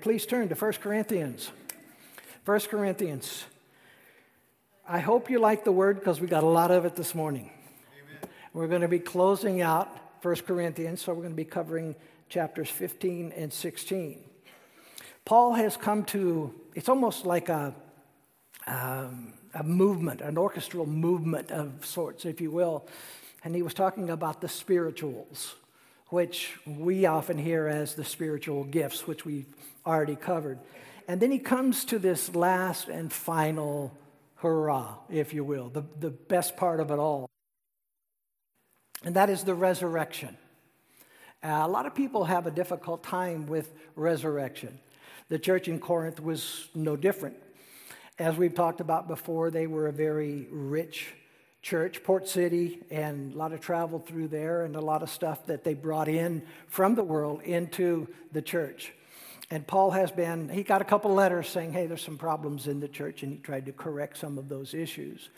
Please turn to 1 Corinthians. 1 Corinthians. I hope you like the word because we got a lot of it this morning. Amen. We're going to be closing out 1 Corinthians, so we're going to be covering chapters 15 and 16. Paul has come to, it's almost like a, um, a movement, an orchestral movement of sorts, if you will. And he was talking about the spirituals, which we often hear as the spiritual gifts, which we've already covered. And then he comes to this last and final hurrah, if you will, the, the best part of it all. And that is the resurrection. Uh, a lot of people have a difficult time with resurrection. The church in Corinth was no different. As we've talked about before, they were a very rich church, Port City, and a lot of travel through there, and a lot of stuff that they brought in from the world into the church. And Paul has been, he got a couple letters saying, hey, there's some problems in the church, and he tried to correct some of those issues.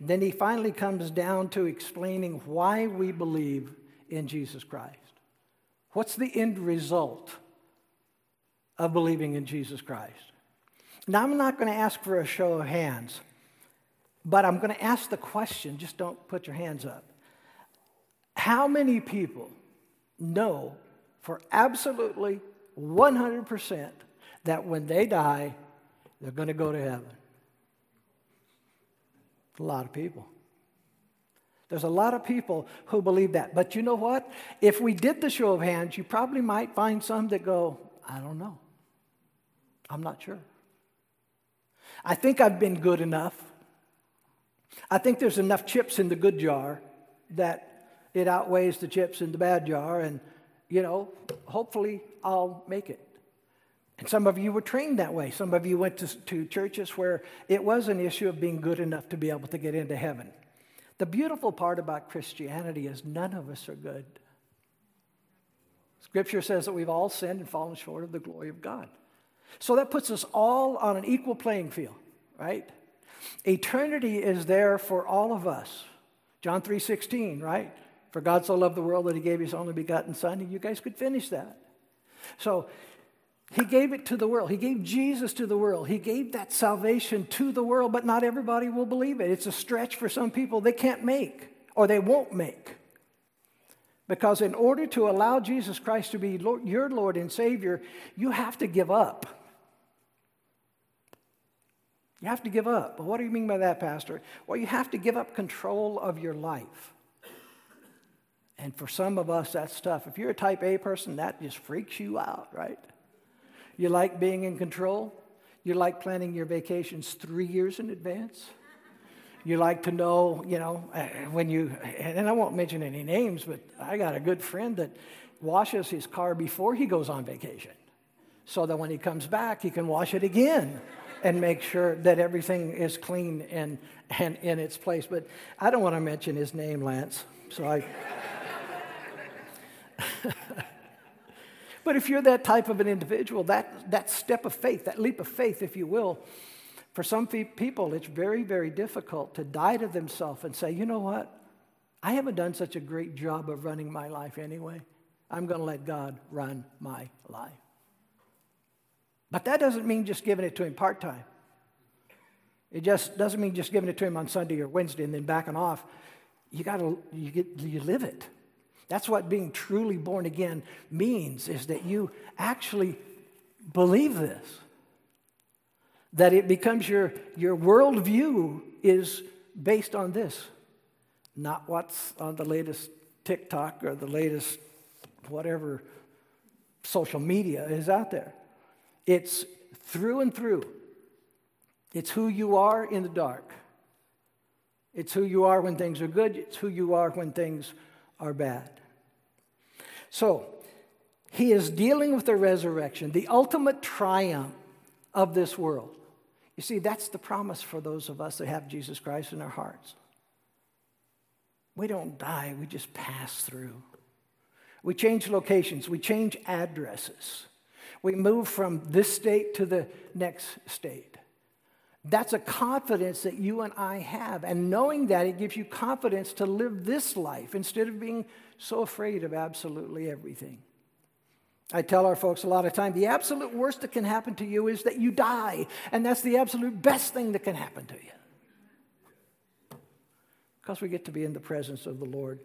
Then he finally comes down to explaining why we believe in Jesus Christ. What's the end result of believing in Jesus Christ? Now, I'm not going to ask for a show of hands, but I'm going to ask the question, just don't put your hands up. How many people know for absolutely 100% that when they die, they're going to go to heaven. A lot of people. There's a lot of people who believe that. But you know what? If we did the show of hands, you probably might find some that go, I don't know. I'm not sure. I think I've been good enough. I think there's enough chips in the good jar that it outweighs the chips in the bad jar. And you know, hopefully I'll make it. And some of you were trained that way. Some of you went to, to churches where it was an issue of being good enough to be able to get into heaven. The beautiful part about Christianity is none of us are good. Scripture says that we've all sinned and fallen short of the glory of God. So that puts us all on an equal playing field, right? Eternity is there for all of us. John 3:16, right? For God so loved the world that he gave his only begotten Son. You guys could finish that. So he gave it to the world. He gave Jesus to the world. He gave that salvation to the world, but not everybody will believe it. It's a stretch for some people they can't make or they won't make. Because in order to allow Jesus Christ to be Lord, your Lord and Savior, you have to give up. You have to give up. But what do you mean by that, Pastor? Well, you have to give up control of your life. And for some of us, that's tough. If you're a type A person, that just freaks you out, right? You like being in control. You like planning your vacations three years in advance. You like to know, you know, uh, when you, and I won't mention any names, but I got a good friend that washes his car before he goes on vacation so that when he comes back, he can wash it again and make sure that everything is clean and, and in its place. But I don't want to mention his name, Lance, so I. but if you're that type of an individual, that, that step of faith, that leap of faith, if you will, for some people, it's very, very difficult to die to themselves and say, you know what? I haven't done such a great job of running my life anyway. I'm going to let God run my life. But that doesn't mean just giving it to Him part time. It just doesn't mean just giving it to Him on Sunday or Wednesday and then backing off. You got to you, get, you live it. That's what being truly born again means, is that you actually believe this. That it becomes your, your worldview is based on this, not what's on the latest TikTok or the latest whatever social media is out there. It's through and through. It's who you are in the dark. It's who you are when things are good. It's who you are when things are bad. So, he is dealing with the resurrection, the ultimate triumph of this world. You see, that's the promise for those of us that have Jesus Christ in our hearts. We don't die, we just pass through. We change locations, we change addresses. We move from this state to the next state. That's a confidence that you and I have. And knowing that, it gives you confidence to live this life instead of being so afraid of absolutely everything. I tell our folks a lot of time the absolute worst that can happen to you is that you die, and that's the absolute best thing that can happen to you. Because we get to be in the presence of the Lord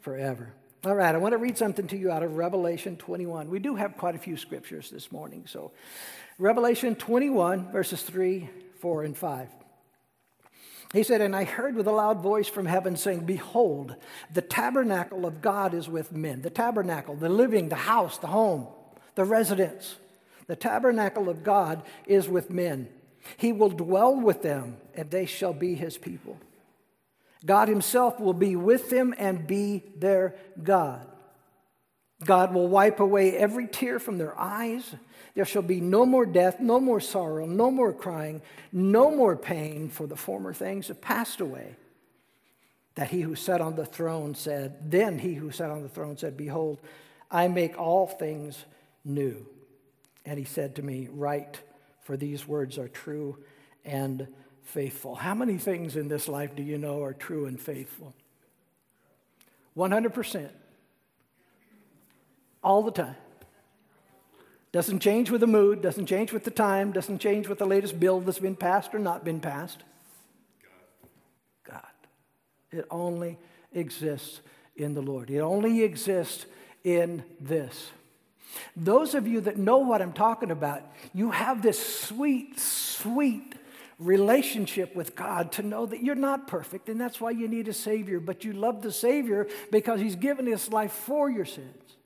forever. All right, I want to read something to you out of Revelation 21. We do have quite a few scriptures this morning. So, Revelation 21, verses 3, 4, and 5. He said, And I heard with a loud voice from heaven saying, Behold, the tabernacle of God is with men. The tabernacle, the living, the house, the home, the residence. The tabernacle of God is with men. He will dwell with them, and they shall be his people. God Himself will be with them and be their God. God will wipe away every tear from their eyes. There shall be no more death, no more sorrow, no more crying, no more pain, for the former things have passed away. That he who sat on the throne said, Then he who sat on the throne said, Behold, I make all things new. And he said to me, Write, for these words are true and faithful. How many things in this life do you know are true and faithful? 100%. All the time. Doesn't change with the mood, doesn't change with the time, doesn't change with the latest bill that's been passed or not been passed. God. It only exists in the Lord. It only exists in this. Those of you that know what I'm talking about, you have this sweet, sweet relationship with God to know that you're not perfect, and that's why you need a Savior. But you love the Savior because He's given His life for your sins.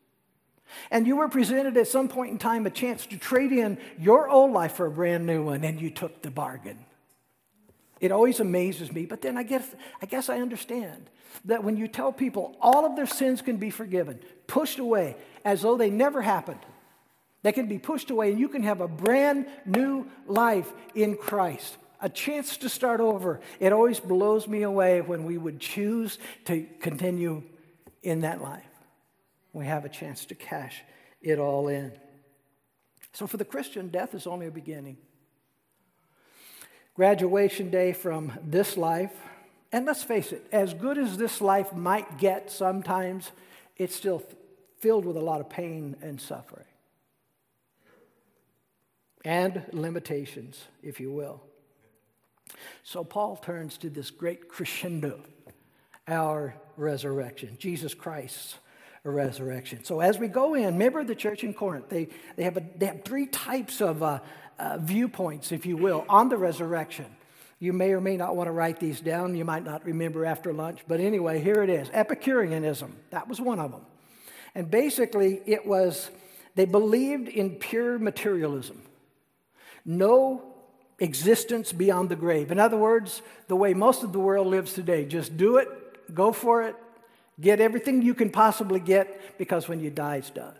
And you were presented at some point in time a chance to trade in your old life for a brand new one, and you took the bargain. It always amazes me, but then I guess, I guess I understand that when you tell people all of their sins can be forgiven, pushed away as though they never happened, they can be pushed away, and you can have a brand new life in Christ. A chance to start over. It always blows me away when we would choose to continue in that life. We have a chance to cash it all in. So, for the Christian, death is only a beginning. Graduation day from this life, and let's face it, as good as this life might get sometimes, it's still filled with a lot of pain and suffering and limitations, if you will. So Paul turns to this great crescendo, our resurrection, Jesus Christ's resurrection. So as we go in, remember the church in Corinth, they, they, have, a, they have three types of uh, uh, viewpoints, if you will, on the resurrection. You may or may not want to write these down. You might not remember after lunch. But anyway, here it is Epicureanism. That was one of them. And basically, it was, they believed in pure materialism no existence beyond the grave. In other words, the way most of the world lives today just do it, go for it, get everything you can possibly get because when you die, it's done.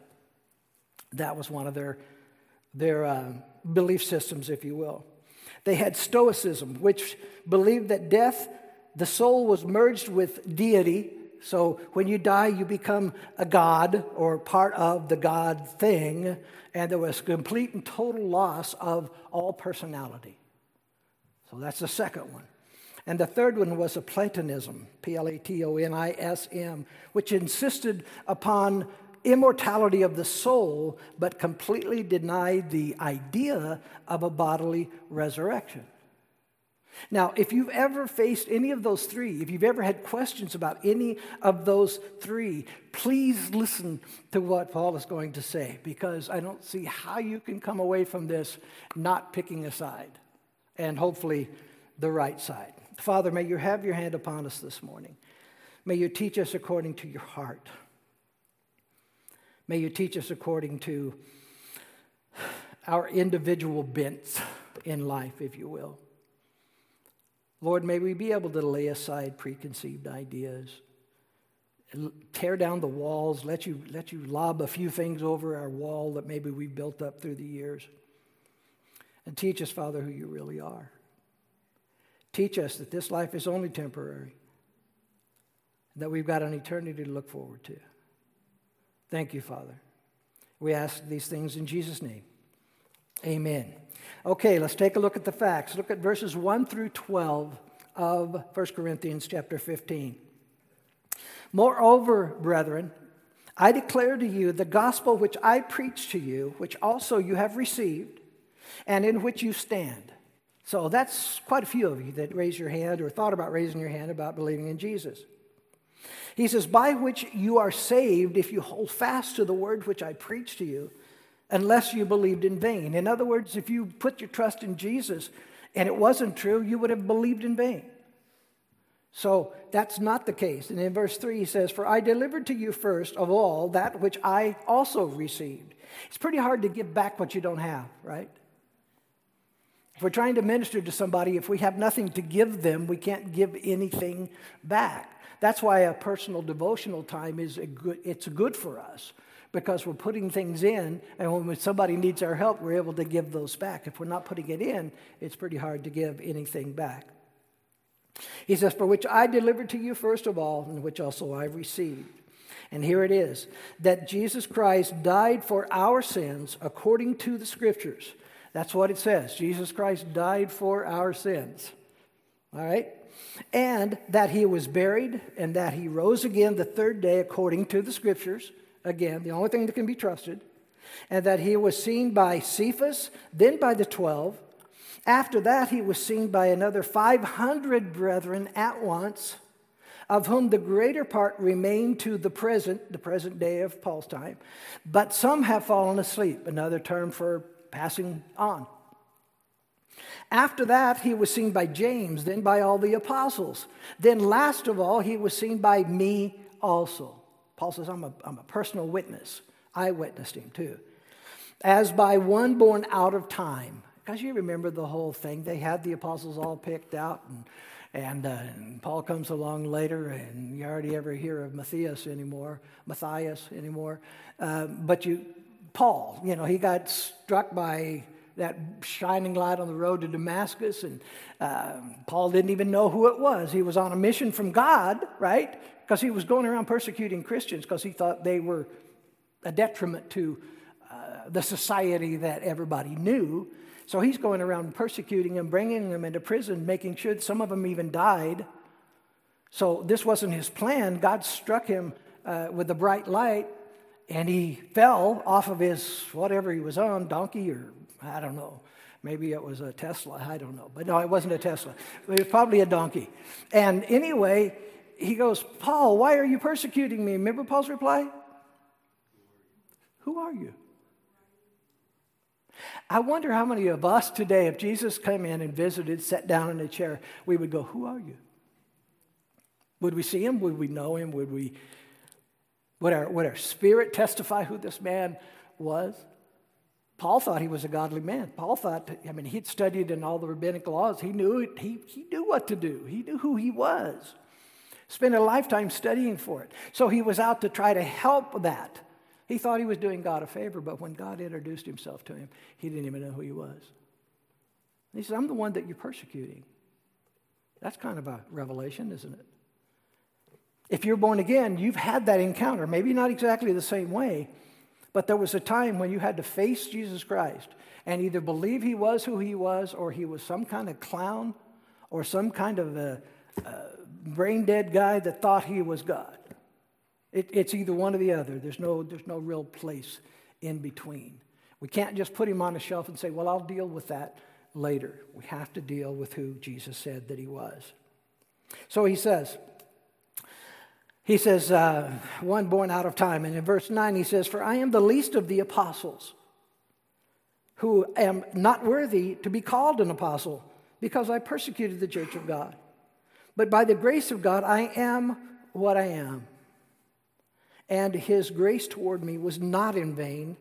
That was one of their, their uh, belief systems, if you will. They had Stoicism, which believed that death, the soul was merged with deity. So when you die, you become a god or part of the god thing and there was complete and total loss of all personality. So that's the second one. And the third one was a Platonism, P L A T O N I S M, which insisted upon immortality of the soul, but completely denied the idea of a bodily resurrection. Now, if you've ever faced any of those three, if you've ever had questions about any of those three, please listen to what Paul is going to say because I don't see how you can come away from this not picking a side and hopefully the right side. Father, may you have your hand upon us this morning. May you teach us according to your heart. May you teach us according to our individual bents in life, if you will. Lord, may we be able to lay aside preconceived ideas, tear down the walls, let you, let you lob a few things over our wall that maybe we've built up through the years. And teach us, Father, who you really are. Teach us that this life is only temporary, that we've got an eternity to look forward to. Thank you, Father. We ask these things in Jesus' name. Amen. Okay, let's take a look at the facts. Look at verses 1 through 12 of 1 Corinthians chapter 15. Moreover, brethren, I declare to you the gospel which I preached to you, which also you have received, and in which you stand. So that's quite a few of you that raised your hand or thought about raising your hand about believing in Jesus. He says, By which you are saved if you hold fast to the word which I preached to you, unless you believed in vain. In other words, if you put your trust in Jesus and it wasn't true, you would have believed in vain. So that's not the case. And in verse 3, he says, For I delivered to you first of all that which I also received. It's pretty hard to give back what you don't have, right? If we're trying to minister to somebody, if we have nothing to give them, we can't give anything back. That's why a personal devotional time is a good, it's good for us because we're putting things in, and when somebody needs our help, we're able to give those back. If we're not putting it in, it's pretty hard to give anything back. He says, For which I delivered to you first of all, and which also I received. And here it is that Jesus Christ died for our sins according to the scriptures. That's what it says. Jesus Christ died for our sins. All right? And that he was buried and that he rose again the third day according to the scriptures. Again, the only thing that can be trusted. And that he was seen by Cephas, then by the twelve. After that, he was seen by another 500 brethren at once, of whom the greater part remain to the present, the present day of Paul's time, but some have fallen asleep, another term for passing on. After that, he was seen by James, then by all the apostles. Then, last of all, he was seen by me also. Paul says, I'm a, I'm a personal witness. I witnessed him too. As by one born out of time. Because you remember the whole thing. They had the apostles all picked out, and, and, uh, and Paul comes along later, and you already ever hear of Matthias anymore, Matthias anymore. Uh, but you, Paul, you know, he got struck by that shining light on the road to Damascus, and uh, Paul didn't even know who it was. He was on a mission from God, right? Because he was going around persecuting Christians because he thought they were a detriment to uh, the society that everybody knew. So he's going around persecuting them, bringing them into prison, making sure that some of them even died. So this wasn't his plan. God struck him uh, with a bright light, and he fell off of his whatever he was on, donkey or I don't know. Maybe it was a Tesla. I don't know. But no, it wasn't a Tesla. It was probably a donkey. And anyway, he goes, Paul, why are you persecuting me? Remember Paul's reply? Who are you? I wonder how many of us today, if Jesus came in and visited, sat down in a chair, we would go, Who are you? Would we see him? Would we know him? Would we would our, would our spirit testify who this man was? Paul thought he was a godly man. Paul thought, I mean, he'd studied in all the rabbinic laws. He knew, it, he, he knew what to do, he knew who he was. Spent a lifetime studying for it. So he was out to try to help that. He thought he was doing God a favor, but when God introduced himself to him, he didn't even know who he was. he said, I'm the one that you're persecuting. That's kind of a revelation, isn't it? If you're born again, you've had that encounter, maybe not exactly the same way, but there was a time when you had to face Jesus Christ and either believe he was who he was or he was some kind of clown or some kind of a, a brain dead guy that thought he was God. It, it's either one or the other. There's no, there's no real place in between. We can't just put him on a shelf and say, well, I'll deal with that later. We have to deal with who Jesus said that he was. So he says, he says, uh, one born out of time. And in verse 9, he says, For I am the least of the apostles, who am not worthy to be called an apostle, because I persecuted the church of God. But by the grace of God, I am what I am and his grace toward me was not in vain,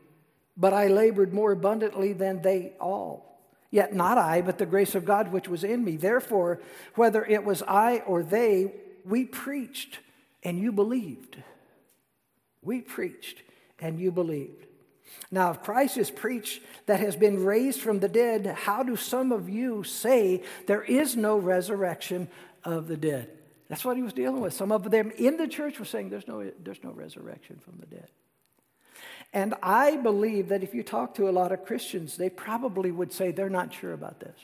but I labored more abundantly than they all. Yet not I, but the grace of God which was in me. Therefore, whether it was I or they, we preached and you believed. We preached and you believed. Now, if Christ is preached that has been raised from the dead, how do some of you say there is no resurrection of the dead? That's what he was dealing with. Some of them in the church were saying there's no, there's no resurrection from the dead. And I believe that if you talk to a lot of Christians, they probably would say they're not sure about this.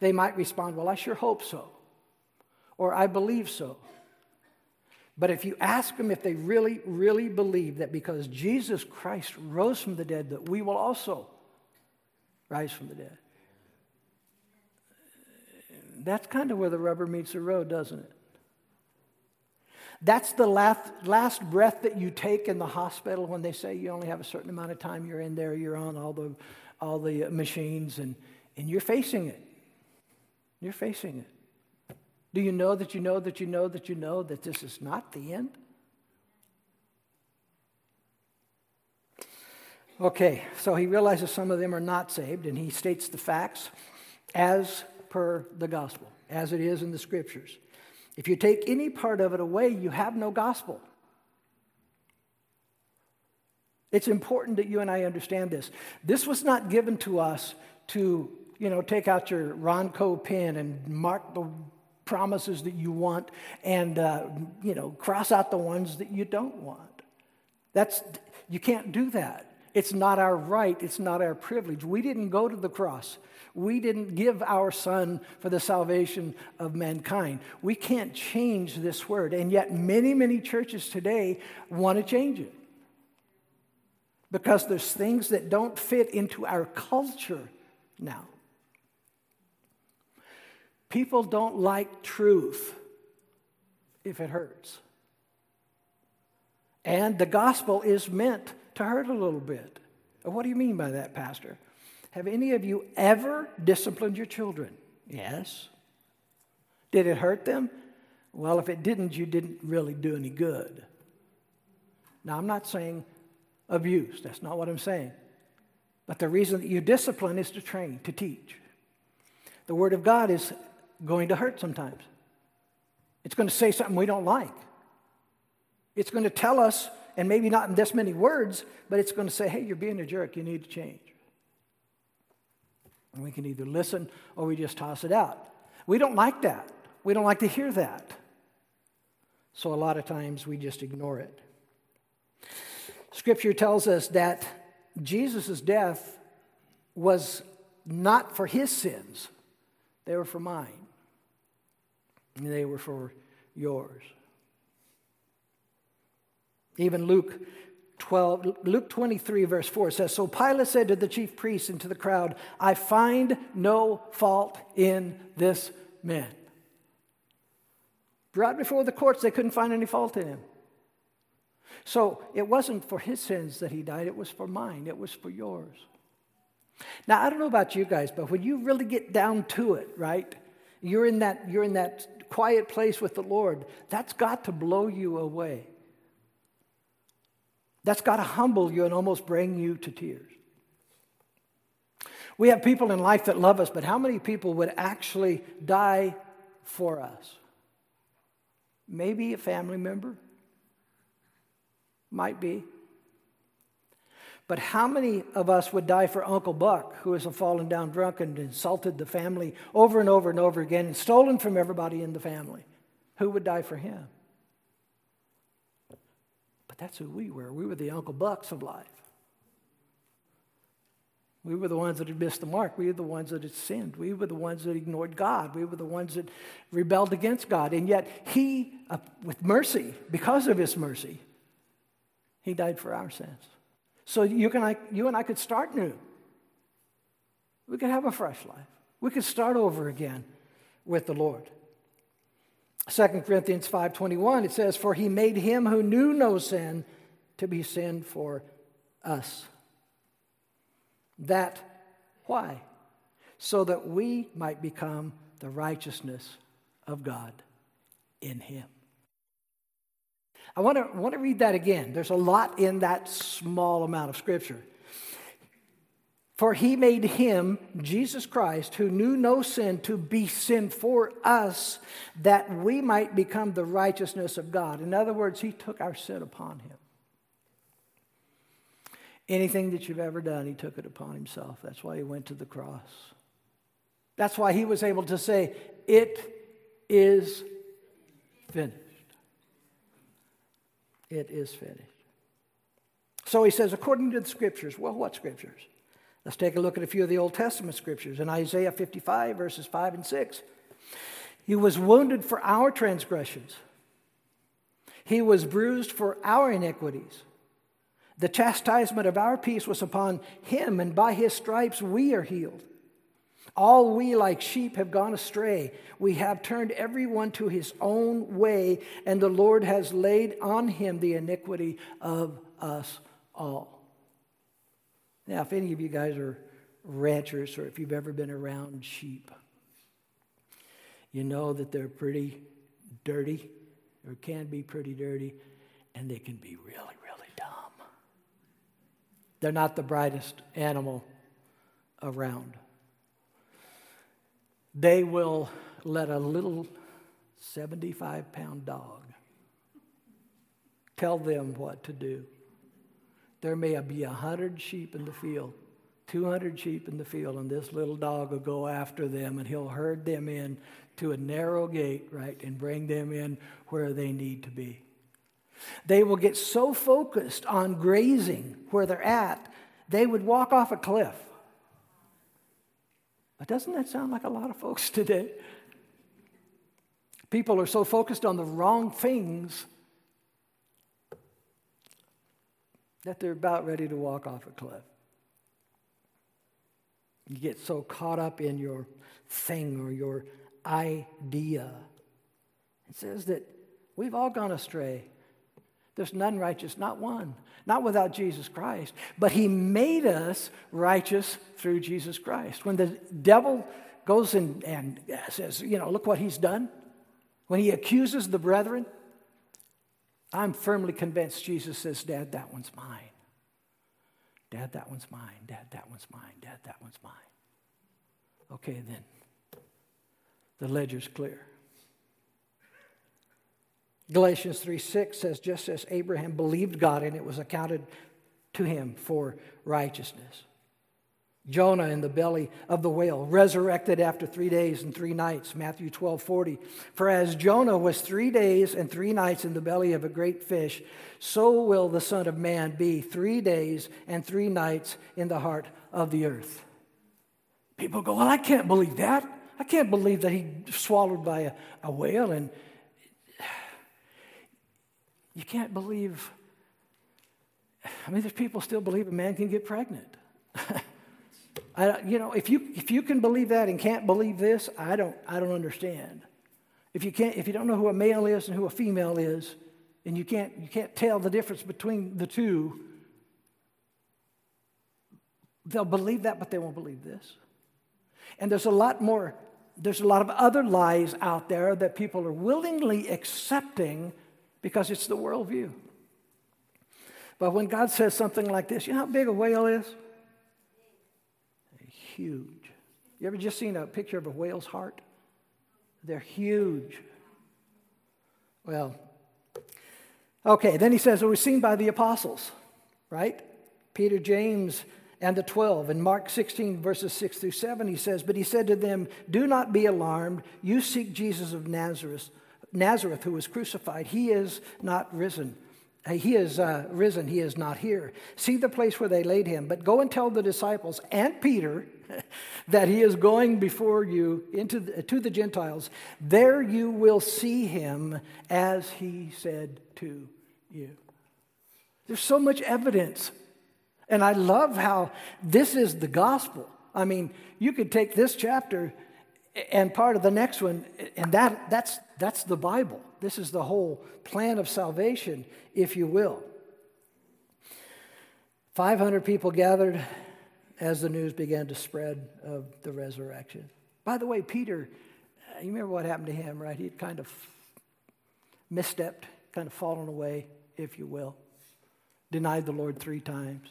They might respond, Well, I sure hope so, or I believe so. But if you ask them if they really, really believe that because Jesus Christ rose from the dead, that we will also rise from the dead. That's kind of where the rubber meets the road, doesn't it? That's the last, last breath that you take in the hospital when they say you only have a certain amount of time you're in there, you're on all the, all the machines, and, and you're facing it. You're facing it. Do you know that you know that you know that you know that this is not the end? Okay, so he realizes some of them are not saved, and he states the facts as per the gospel, as it is in the scriptures. If you take any part of it away, you have no gospel. It's important that you and I understand this. This was not given to us to, you know, take out your Ronco pen and mark the promises that you want and, uh, you know, cross out the ones that you don't want. That's, you can't do that. It's not our right, it's not our privilege. We didn't go to the cross we didn't give our Son for the salvation of mankind. We can't change this word. And yet, many, many churches today want to change it because there's things that don't fit into our culture now. People don't like truth if it hurts. And the gospel is meant to hurt a little bit. What do you mean by that, Pastor? Have any of you ever disciplined your children? Yes. Did it hurt them? Well, if it didn't, you didn't really do any good. Now, I'm not saying abuse, that's not what I'm saying. But the reason that you discipline is to train, to teach. The Word of God is going to hurt sometimes. It's going to say something we don't like. It's going to tell us, and maybe not in this many words, but it's going to say, hey, you're being a jerk, you need to change. And we can either listen or we just toss it out. We don't like that. We don't like to hear that. So a lot of times we just ignore it. Scripture tells us that Jesus' death was not for his sins, they were for mine, and they were for yours. Even Luke 12, Luke 23, verse 4 says So Pilate said to the chief priests and to the crowd, I find no fault in this man. Brought before the courts, they couldn't find any fault in him. So it wasn't for his sins that he died, it was for mine, it was for yours. Now, I don't know about you guys, but when you really get down to it, right? You're in that, you're in that quiet place with the Lord, that's got to blow you away. That's got to humble you and almost bring you to tears. We have people in life that love us, but how many people would actually die for us? Maybe a family member. Might be. But how many of us would die for Uncle Buck, who is a fallen down drunk and insulted the family over and over and over again and stolen from everybody in the family? Who would die for him? But that's who we were. We were the Uncle Bucks of life. We were the ones that had missed the mark. We were the ones that had sinned. We were the ones that ignored God. We were the ones that rebelled against God. And yet, He, uh, with mercy, because of His mercy, He died for our sins. So you, can, I, you and I could start new. We could have a fresh life. We could start over again with the Lord. 2 Corinthians 5:21 it says for he made him who knew no sin to be sin for us. That why? So that we might become the righteousness of God in him. I want to, want to read that again. There's a lot in that small amount of scripture. For he made him, Jesus Christ, who knew no sin, to be sin for us, that we might become the righteousness of God. In other words, he took our sin upon him. Anything that you've ever done, he took it upon himself. That's why he went to the cross. That's why he was able to say, It is finished. It is finished. So he says, according to the scriptures. Well, what scriptures? Let's take a look at a few of the Old Testament scriptures. In Isaiah 55, verses 5 and 6, He was wounded for our transgressions, He was bruised for our iniquities. The chastisement of our peace was upon him, and by his stripes we are healed. All we, like sheep, have gone astray. We have turned everyone to his own way, and the Lord has laid on him the iniquity of us all. Now, if any of you guys are ranchers or if you've ever been around sheep, you know that they're pretty dirty or can be pretty dirty, and they can be really, really dumb. They're not the brightest animal around. They will let a little 75 pound dog tell them what to do. There may be a 100 sheep in the field, 200 sheep in the field, and this little dog will go after them and he'll herd them in to a narrow gate, right, and bring them in where they need to be. They will get so focused on grazing where they're at, they would walk off a cliff. But doesn't that sound like a lot of folks today? People are so focused on the wrong things that they're about ready to walk off a cliff. You get so caught up in your thing or your idea. It says that we've all gone astray. There's none righteous, not one, not without Jesus Christ. But He made us righteous through Jesus Christ. When the devil goes and, and says, you know, look what he's done, when he accuses the brethren, I'm firmly convinced Jesus says, Dad, that one's mine. Dad, that one's mine. Dad, that one's mine. Dad, that one's mine. Okay, then. The ledger's clear. Galatians 3 6 says, just as Abraham believed God and it was accounted to him for righteousness. Jonah in the belly of the whale, resurrected after three days and three nights, Matthew 12 40. For as Jonah was three days and three nights in the belly of a great fish, so will the Son of Man be three days and three nights in the heart of the earth. People go, Well, I can't believe that. I can't believe that he swallowed by a, a whale and you can't believe. I mean, there's people still believe a man can get pregnant. I, you know, if you, if you can believe that and can't believe this, I don't, I don't understand. If you, can't, if you don't know who a male is and who a female is, and you can't, you can't tell the difference between the two, they'll believe that, but they won't believe this. And there's a lot more, there's a lot of other lies out there that people are willingly accepting because it's the worldview. But when God says something like this, you know how big a whale is? Huge. You ever just seen a picture of a whale's heart? They're huge. Well, okay, then he says it was seen by the apostles, right? Peter, James, and the 12. In Mark 16, verses 6 through 7, he says, But he said to them, Do not be alarmed. You seek Jesus of Nazareth, Nazareth who was crucified. He is not risen. He is uh, risen. He is not here. See the place where they laid him. But go and tell the disciples and Peter that he is going before you into the, to the Gentiles. There you will see him as he said to you. There's so much evidence. And I love how this is the gospel. I mean, you could take this chapter and part of the next one, and that, that's, that's the Bible. This is the whole plan of salvation, if you will. 500 people gathered as the news began to spread of the resurrection. By the way, Peter, uh, you remember what happened to him, right? He'd kind of misstepped, kind of fallen away, if you will, denied the Lord three times,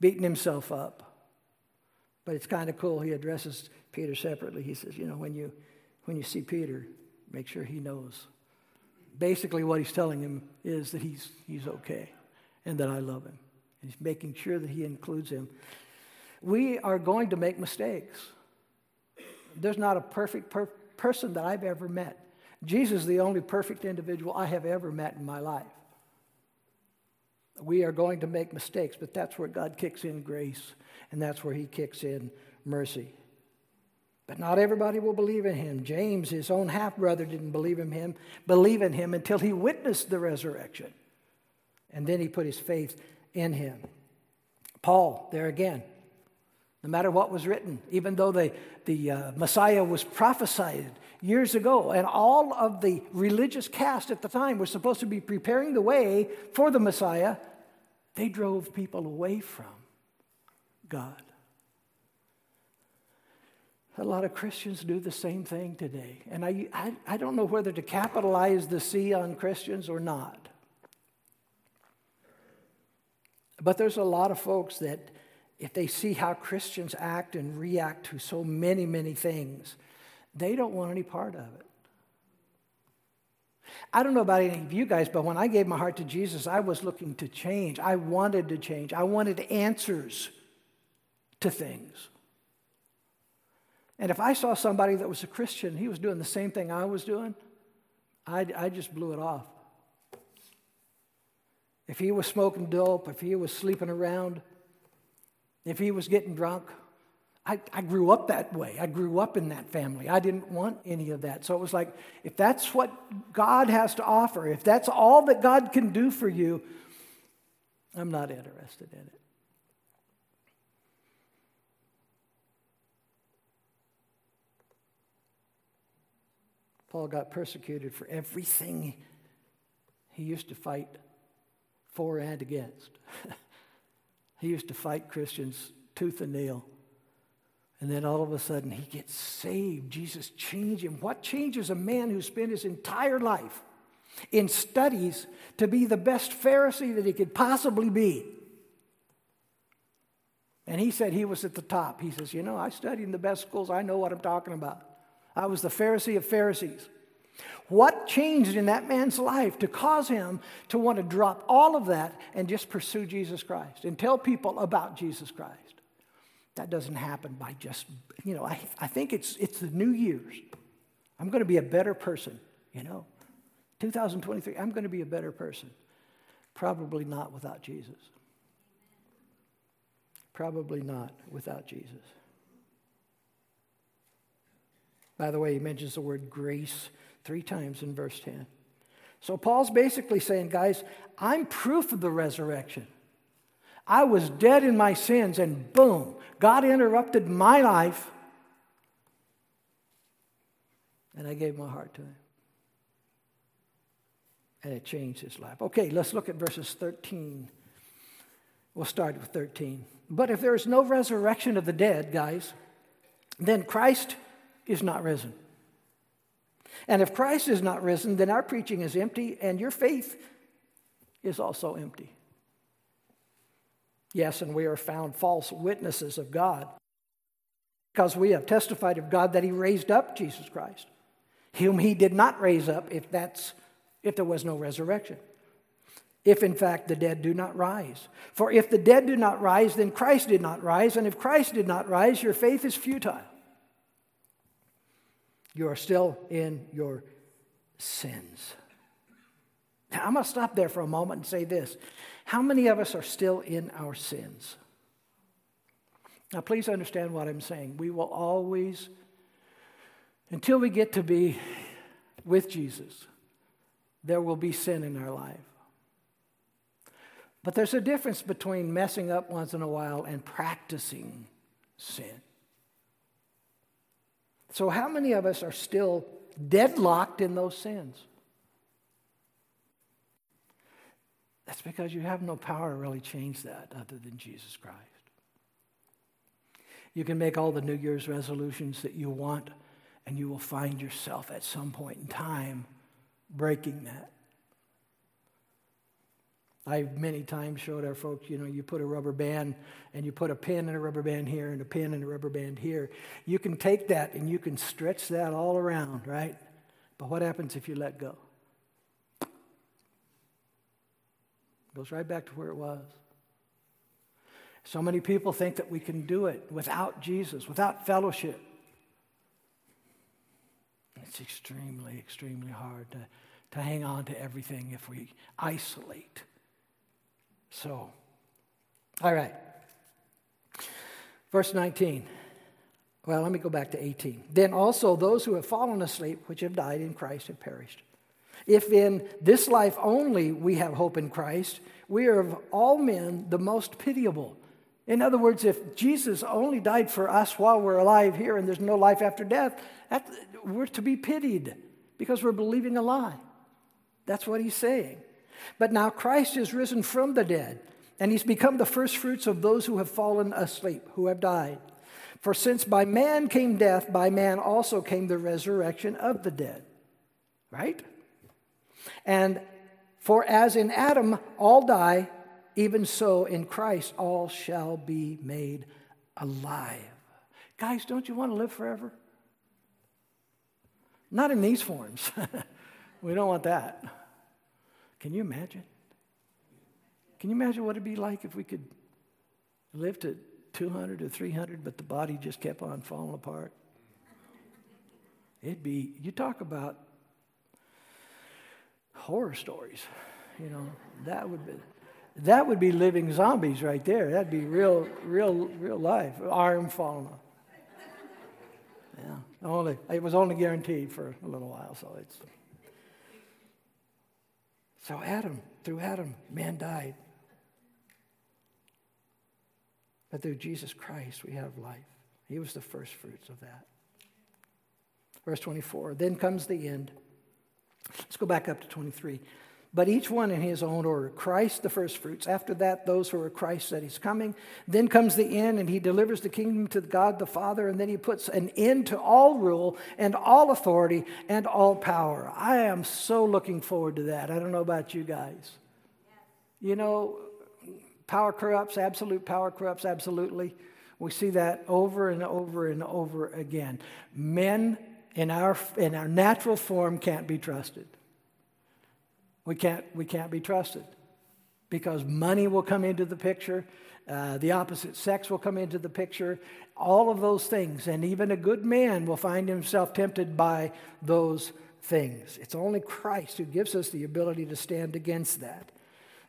beaten himself up. But it's kind of cool. He addresses Peter separately. He says, You know, when you, when you see Peter, make sure he knows. Basically, what he's telling him is that he's, he's okay and that I love him. He's making sure that he includes him. We are going to make mistakes. There's not a perfect per- person that I've ever met. Jesus is the only perfect individual I have ever met in my life. We are going to make mistakes, but that's where God kicks in grace, and that's where He kicks in mercy. But not everybody will believe in him. James, his own half brother, didn't believe in him, believe in him until he witnessed the resurrection. And then he put his faith in him. Paul, there again, no matter what was written, even though the, the uh, Messiah was prophesied years ago, and all of the religious caste at the time was supposed to be preparing the way for the Messiah, they drove people away from God. A lot of Christians do the same thing today. And I, I, I don't know whether to capitalize the C on Christians or not. But there's a lot of folks that, if they see how Christians act and react to so many, many things, they don't want any part of it. I don't know about any of you guys, but when I gave my heart to Jesus, I was looking to change. I wanted to change. I wanted answers to things. And if I saw somebody that was a Christian, he was doing the same thing I was doing, I, I just blew it off. If he was smoking dope, if he was sleeping around, if he was getting drunk, I, I, grew up that way. I grew up in that family. I didn't want any of that. So it was like, if that's what God has to offer, if that's all that God can do for you, I'm not interested in it. Paul got persecuted for everything he used to fight for and against. he used to fight Christians tooth and nail. And then all of a sudden he gets saved. Jesus changed him. What changes a man who spent his entire life in studies to be the best Pharisee that he could possibly be? And he said he was at the top. He says, You know, I studied in the best schools. I know what I'm talking about. I was the Pharisee of Pharisees. What changed in that man's life to cause him to want to drop all of that and just pursue Jesus Christ and tell people about Jesus Christ? That doesn't happen by just, you know, I, I think it's, it's the New Year's. I'm going to be a better person, you know. 2023, I'm going to be a better person. Probably not without Jesus. Probably not without Jesus. By the way, he mentions the word grace three times in verse 10. So Paul's basically saying, guys, I'm proof of the resurrection. I was dead in my sins, and boom, God interrupted my life, and I gave my heart to Him. And it changed his life. Okay, let's look at verses 13. We'll start with 13. But if there is no resurrection of the dead, guys, then Christ is not risen. And if Christ is not risen, then our preaching is empty and your faith is also empty. Yes, and we are found false witnesses of God because we have testified of God that he raised up Jesus Christ, whom he did not raise up if that's if there was no resurrection. If in fact the dead do not rise. For if the dead do not rise, then Christ did not rise, and if Christ did not rise, your faith is futile. You are still in your sins. Now, I'm going to stop there for a moment and say this. How many of us are still in our sins? Now, please understand what I'm saying. We will always, until we get to be with Jesus, there will be sin in our life. But there's a difference between messing up once in a while and practicing sin. So, how many of us are still deadlocked in those sins? That's because you have no power to really change that other than Jesus Christ. You can make all the New Year's resolutions that you want, and you will find yourself at some point in time breaking that. I've many times showed our folks, you know, you put a rubber band and you put a pin and a rubber band here and a pin and a rubber band here. You can take that and you can stretch that all around, right? But what happens if you let go? It goes right back to where it was. So many people think that we can do it without Jesus, without fellowship. It's extremely, extremely hard to, to hang on to everything if we isolate. So, all right. Verse 19. Well, let me go back to 18. Then also those who have fallen asleep, which have died in Christ, have perished. If in this life only we have hope in Christ, we are of all men the most pitiable. In other words, if Jesus only died for us while we're alive here and there's no life after death, that, we're to be pitied because we're believing a lie. That's what he's saying. But now Christ is risen from the dead, and he's become the firstfruits of those who have fallen asleep, who have died. For since by man came death, by man also came the resurrection of the dead. Right? And for as in Adam all die, even so in Christ all shall be made alive. Guys, don't you want to live forever? Not in these forms. we don't want that. Can you imagine? Can you imagine what it'd be like if we could live to 200 or 300, but the body just kept on falling apart? It'd be, you talk about horror stories, you know, that would be. That would be living zombies right there. That'd be real, real, real life. Arm falling off. Yeah, only it was only guaranteed for a little while, so it's. So Adam, through Adam, man died. But through Jesus Christ, we have life. He was the first fruits of that. Verse 24. Then comes the end. Let's go back up to 23 but each one in his own order. Christ, the first fruits. After that, those who are Christ that he's coming. Then comes the end, and he delivers the kingdom to God the Father, and then he puts an end to all rule and all authority and all power. I am so looking forward to that. I don't know about you guys. You know, power corrupts, absolute power corrupts, absolutely. We see that over and over and over again. Men in our, in our natural form can't be trusted. We can't, we can't be trusted because money will come into the picture, uh, the opposite sex will come into the picture, all of those things. And even a good man will find himself tempted by those things. It's only Christ who gives us the ability to stand against that.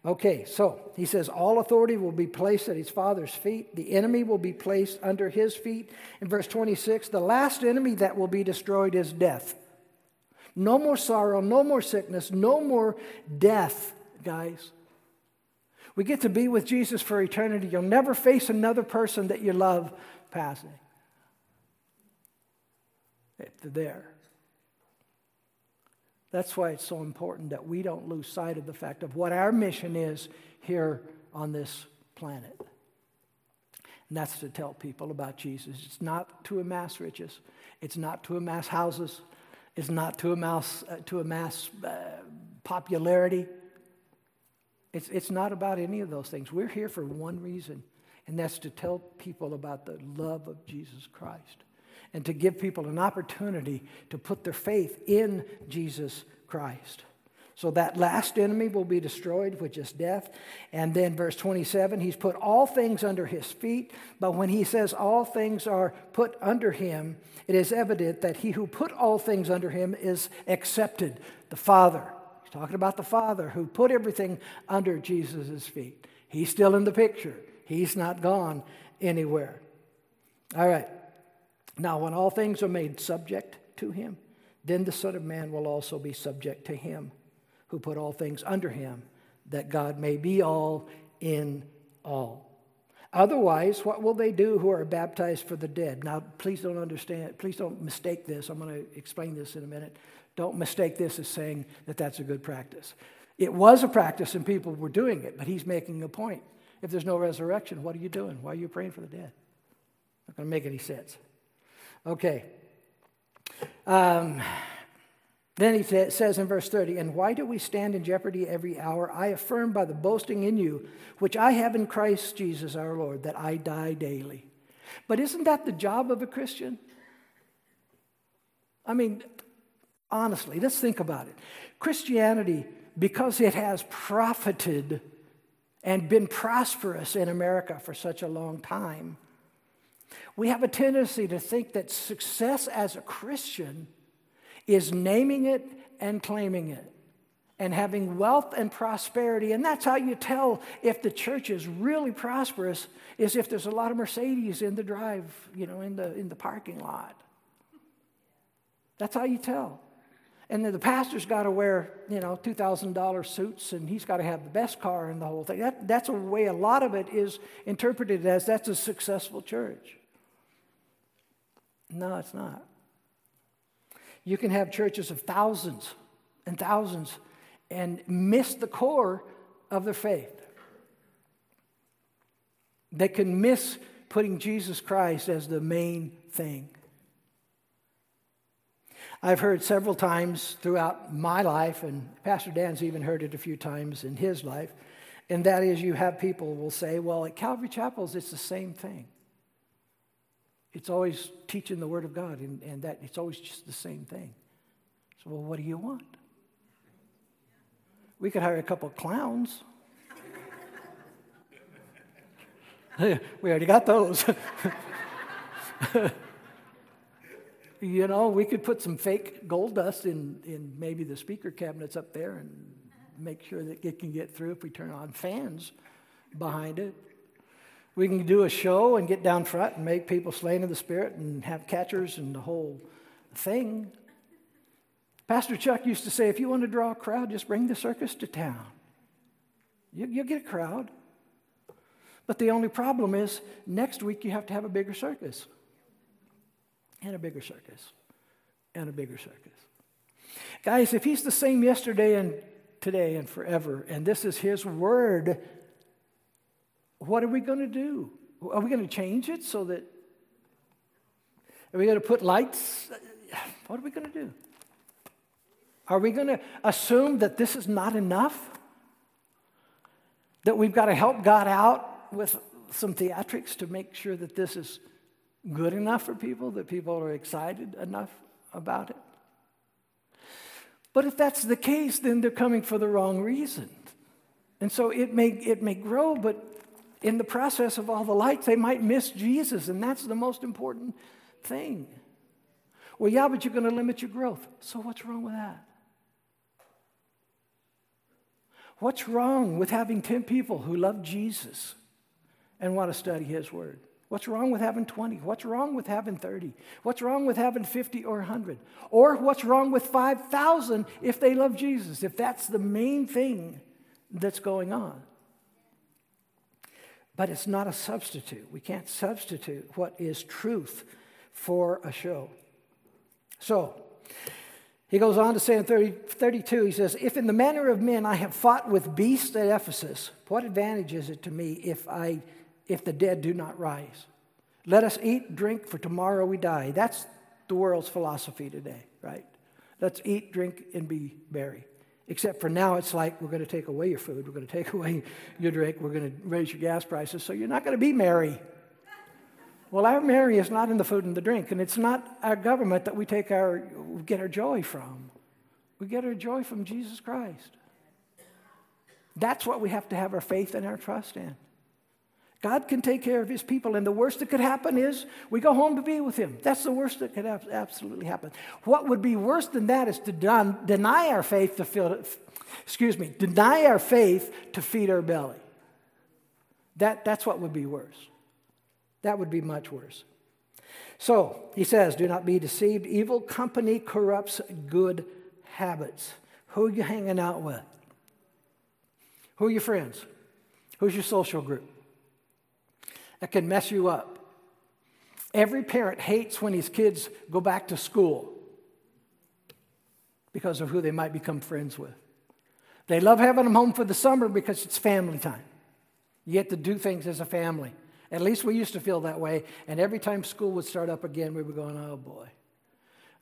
Okay, so he says, All authority will be placed at his Father's feet. The enemy will be placed under his feet. In verse 26, the last enemy that will be destroyed is death. No more sorrow, no more sickness, no more death, guys. We get to be with Jesus for eternity. You'll never face another person that you love passing. They're there. That's why it's so important that we don't lose sight of the fact of what our mission is here on this planet. And that's to tell people about Jesus. It's not to amass riches, it's not to amass houses, is not to amass, uh, to amass uh, popularity. It's, it's not about any of those things. We're here for one reason, and that's to tell people about the love of Jesus Christ and to give people an opportunity to put their faith in Jesus Christ. So that last enemy will be destroyed, which is death. And then, verse 27, he's put all things under his feet. But when he says all things are put under him, it is evident that he who put all things under him is accepted, the Father. He's talking about the Father who put everything under Jesus' feet. He's still in the picture, he's not gone anywhere. All right. Now, when all things are made subject to him, then the Son of Man will also be subject to him who put all things under him, that God may be all in all. Otherwise, what will they do who are baptized for the dead? Now, please don't understand, please don't mistake this. I'm going to explain this in a minute. Don't mistake this as saying that that's a good practice. It was a practice and people were doing it, but he's making a point. If there's no resurrection, what are you doing? Why are you praying for the dead? Not going to make any sense. Okay. Um, then he says in verse 30, And why do we stand in jeopardy every hour? I affirm by the boasting in you, which I have in Christ Jesus our Lord, that I die daily. But isn't that the job of a Christian? I mean, honestly, let's think about it. Christianity, because it has profited and been prosperous in America for such a long time, we have a tendency to think that success as a Christian is naming it and claiming it. and having wealth and prosperity. And that's how you tell if the church is really prosperous, is if there's a lot of Mercedes in the drive, you know, in the, in the parking lot. That's how you tell. And then the pastor's got to wear, you know, $2,000 suits and he's got to have the best car and the whole thing. That, that's a way a lot of it is interpreted as that's a successful church. No, it's not. You can have churches of thousands and thousands and miss the core of their faith. They can miss putting Jesus Christ as the main thing. I've heard several times throughout my life, and Pastor Dan's even heard it a few times in his life, and that is you have people will say, well, at Calvary Chapels, it's the same thing. It's always teaching the Word of God, and, and that it's always just the same thing. So, well, what do you want? We could hire a couple of clowns. we already got those. you know, we could put some fake gold dust in, in maybe the speaker cabinets up there and make sure that it can get through if we turn on fans behind it. We can do a show and get down front and make people slain in the spirit and have catchers and the whole thing. Pastor Chuck used to say, if you want to draw a crowd, just bring the circus to town. You, will get a crowd. But the only problem is next week you have to have a bigger circus and a bigger circus, and a bigger circus. Guys, if he's the same yesterday and today and forever, and this is his word, what are we going to do? Are we going to change it so that? Are we going to put lights? What are we going to do? Are we going to assume that this is not enough? That we've got to help God out with some theatrics to make sure that this is good enough for people, that people are excited enough about it. But if that's the case, then they're coming for the wrong reason. And so it may, it may grow, but in the process of all the lights, they might miss Jesus, and that's the most important thing. Well, yeah, but you're going to limit your growth. So what's wrong with that? What's wrong with having 10 people who love Jesus and want to study his word? What's wrong with having 20? What's wrong with having 30? What's wrong with having 50 or 100? Or what's wrong with 5,000 if they love Jesus, if that's the main thing that's going on? But it's not a substitute. We can't substitute what is truth for a show. So, he goes on to say in 30, 32, he says, If in the manner of men I have fought with beasts at Ephesus, what advantage is it to me if I if the dead do not rise. Let us eat, drink, for tomorrow we die. That's the world's philosophy today, right? Let's eat, drink, and be merry. Except for now, it's like we're going to take away your food, we're going to take away your drink, we're going to raise your gas prices, so you're not going to be merry. Well, our merry is not in the food and the drink, and it's not our government that we take our get our joy from. We get our joy from Jesus Christ. That's what we have to have our faith and our trust in. God can take care of his people, and the worst that could happen is we go home to be with him. That's the worst that could absolutely happen. What would be worse than that is to deny our faith to fill, excuse me, deny our faith to feed our belly. That, that's what would be worse. That would be much worse. So he says, Do not be deceived. Evil company corrupts good habits. Who are you hanging out with? Who are your friends? Who's your social group? That can mess you up. Every parent hates when his kids go back to school because of who they might become friends with. They love having them home for the summer because it's family time. You get to do things as a family. At least we used to feel that way. And every time school would start up again, we were going, oh boy.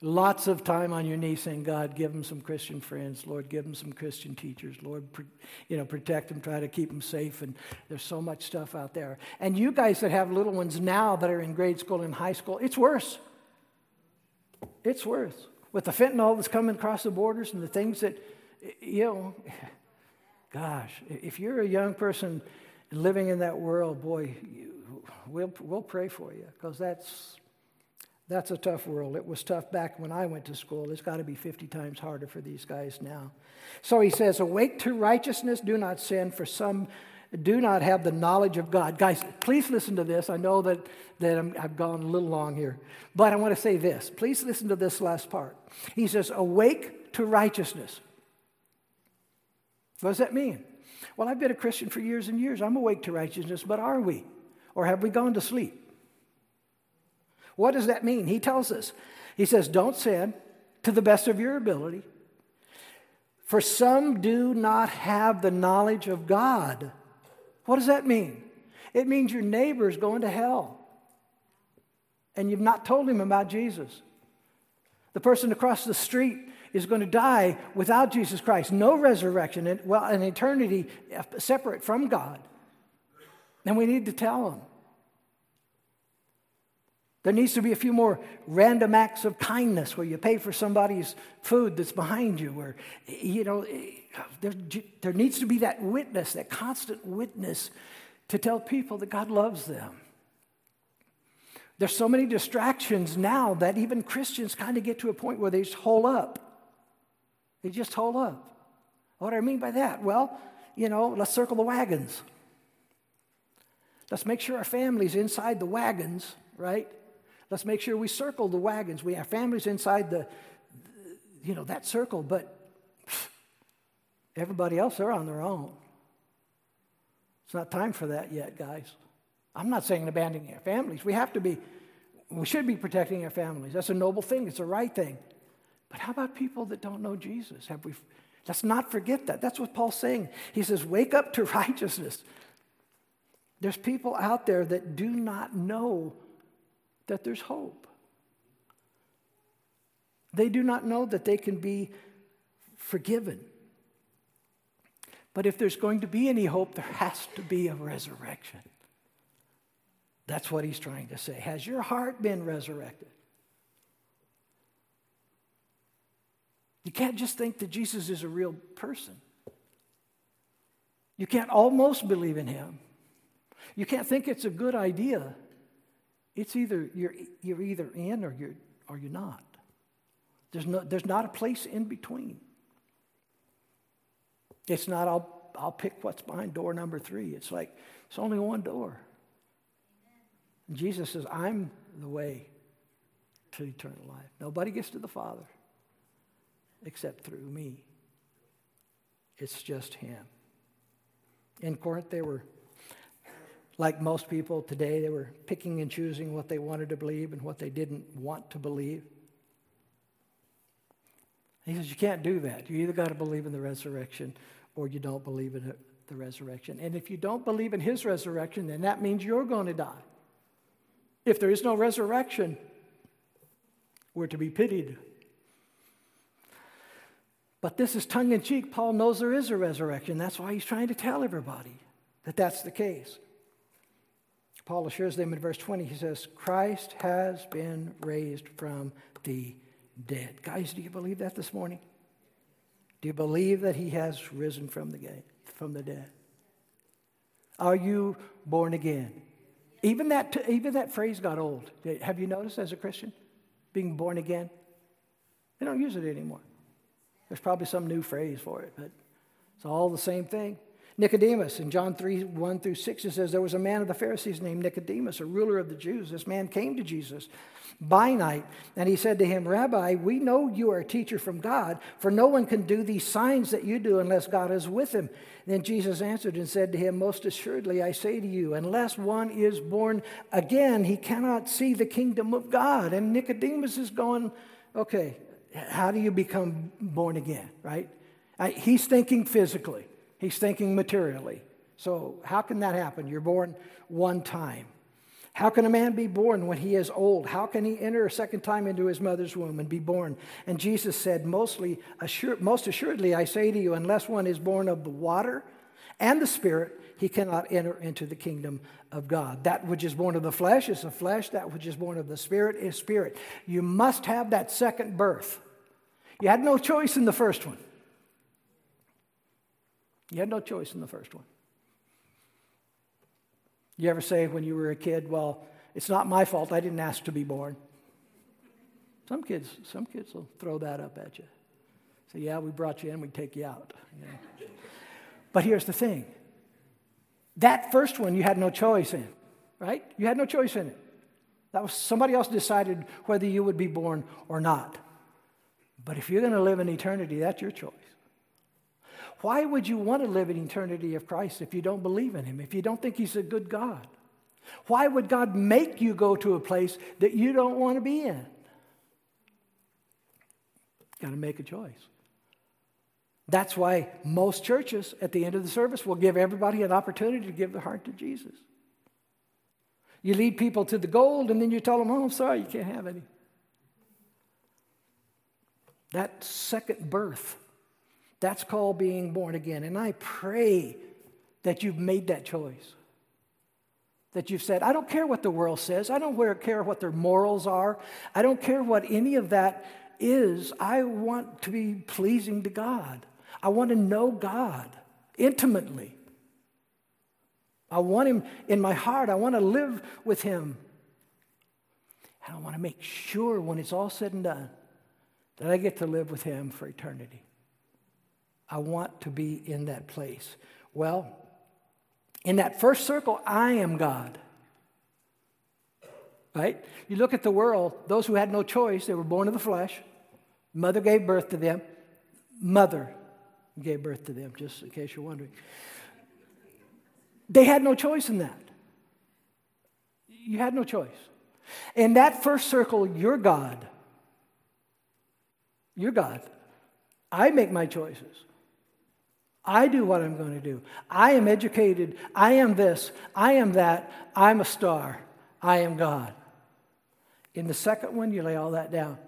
Lots of time on your knees saying, God, give them some Christian friends. Lord, give them some Christian teachers. Lord, you know, protect them, try to keep them safe. And there's so much stuff out there. And you guys that have little ones now that are in grade school and high school, it's worse. It's worse. With the fentanyl that's coming across the borders and the things that, you know, gosh, if you're a young person living in that world, boy, we'll, we'll pray for you because that's That's a tough world. It was tough back when I went to school. It's got to be 50 times harder for these guys now. So he says, Awake to righteousness, do not sin, for some do not have the knowledge of God. Guys, please listen to this. I know that, that i have gone a little long here, but I want to say this. Please listen to this last part. He says, Awake to righteousness. What does that mean? Well, I've been a Christian for years and years. I'm awake to righteousness, but are we? Or have we gone to sleep? What does that mean? He tells us. He says, Don't sin to the best of your ability. For some do not have the knowledge of God. What does that mean? It means your neighbor is going to hell and you've not told him about Jesus. The person across the street is going to die without Jesus Christ. No resurrection, and, well, an eternity separate from God. And we need to tell them. There needs to be a few more random acts of kindness where you pay for somebody's food that's behind you, where, you know, there, there needs to be that witness, that constant witness to tell people that God loves them. There's so many distractions now that even Christians kind of get to a point where they just hold up. They just hold up. What do I mean by that? Well, you know, let's circle the wagons. Let's make sure our family's inside the wagons, right? Let's make sure we circle the wagons. We have families inside the, you know, that circle, but everybody else, they're on their own. It's not time for that yet, guys. I'm not saying abandoning our families. We have to be, we should be protecting our families. That's a noble thing, it's a right thing. But how about people that don't know Jesus? Have we, let's not forget that. That's what Paul's saying. He says, wake up to righteousness. There's people out there that do not know that there's hope. They do not know that they can be forgiven. But if there's going to be any hope, there has to be a resurrection. That's what he's trying to say. Has your heart been resurrected? You can't just think that Jesus is a real person. You can't almost believe in him. You can't think it's a good idea. It's either you're, you're either in or you're, or you're not. There's, no, there's not a place in between. It's not, I'll, I'll pick what's behind door number three. It's like, it's only one door. And Jesus says, I'm the way to eternal life. Nobody gets to the Father except through me. It's just Him. In Corinth, they were like most people today, they were picking and choosing what they wanted to believe and what they didn't want to believe. He says, You can't do that. You either got to believe in the resurrection or you don't believe in the resurrection. And if you don't believe in his resurrection, then that means you're going to die. If there is no resurrection, we're to be pitied. But this is tongue in cheek. Paul knows there is a resurrection. That's why he's trying to tell everybody that that's the case. Paul assures them in verse 20, he says, Christ has been raised from the dead. Guys, do you believe that this morning? Do you believe that he has risen from the, from the dead? Are you born again? Even that, even that phrase got old. Have you noticed as a Christian? Being born again? They don't use it anymore. There's probably some new phrase for it, but it's all the same thing. Nicodemus in John 3 1 through 6, it says, There was a man of the Pharisees named Nicodemus, a ruler of the Jews. This man came to Jesus by night, and he said to him, Rabbi, we know you are a teacher from God, for no one can do these signs that you do unless God is with him. Then Jesus answered and said to him, Most assuredly, I say to you, unless one is born again, he cannot see the kingdom of God. And Nicodemus is going, Okay, how do you become born again, right? He's thinking physically. He's thinking materially. So, how can that happen? You're born one time. How can a man be born when he is old? How can he enter a second time into his mother's womb and be born? And Jesus said, Mostly, Most assuredly, I say to you, unless one is born of the water and the Spirit, he cannot enter into the kingdom of God. That which is born of the flesh is the flesh, that which is born of the Spirit is spirit. You must have that second birth. You had no choice in the first one. You had no choice in the first one. You ever say when you were a kid, well, it's not my fault, I didn't ask to be born? Some kids, some kids will throw that up at you. Say, yeah, we brought you in, we take you out. You know? but here's the thing that first one you had no choice in, right? You had no choice in it. That was somebody else decided whether you would be born or not. But if you're going to live in eternity, that's your choice. Why would you want to live in eternity of Christ if you don't believe in Him, if you don't think He's a good God? Why would God make you go to a place that you don't want to be in? Got to make a choice. That's why most churches at the end of the service will give everybody an opportunity to give their heart to Jesus. You lead people to the gold and then you tell them, oh, I'm sorry, you can't have any. That second birth, that's called being born again. And I pray that you've made that choice. That you've said, I don't care what the world says. I don't care what their morals are. I don't care what any of that is. I want to be pleasing to God. I want to know God intimately. I want Him in my heart. I want to live with Him. And I want to make sure when it's all said and done that I get to live with Him for eternity. I want to be in that place. Well, in that first circle, I am God. Right? You look at the world, those who had no choice, they were born of the flesh. Mother gave birth to them. Mother gave birth to them, just in case you're wondering. They had no choice in that. You had no choice. In that first circle, you're God. You're God. I make my choices. I do what I'm going to do. I am educated. I am this. I am that. I'm a star. I am God. In the second one, you lay all that down.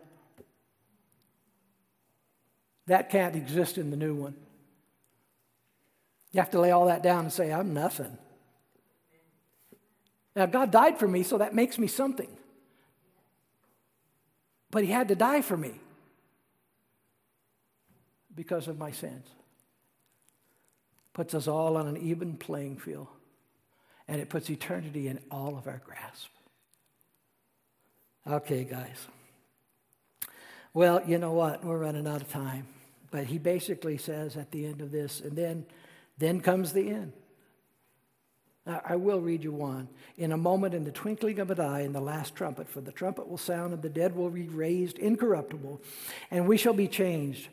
That can't exist in the new one. You have to lay all that down and say, I'm nothing. Now, God died for me, so that makes me something. But He had to die for me because of my sins. Puts us all on an even playing field, and it puts eternity in all of our grasp. Okay, guys. Well, you know what? We're running out of time. But he basically says at the end of this, and then then comes the end. I will read you one. In a moment, in the twinkling of an eye, in the last trumpet, for the trumpet will sound, and the dead will be raised incorruptible, and we shall be changed.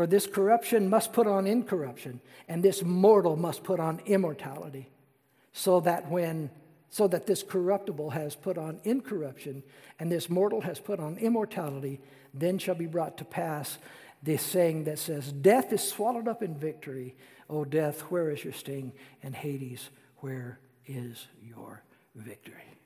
For this corruption must put on incorruption, and this mortal must put on immortality, so that when so that this corruptible has put on incorruption, and this mortal has put on immortality, then shall be brought to pass this saying that says, Death is swallowed up in victory. O death, where is your sting? And Hades, where is your victory?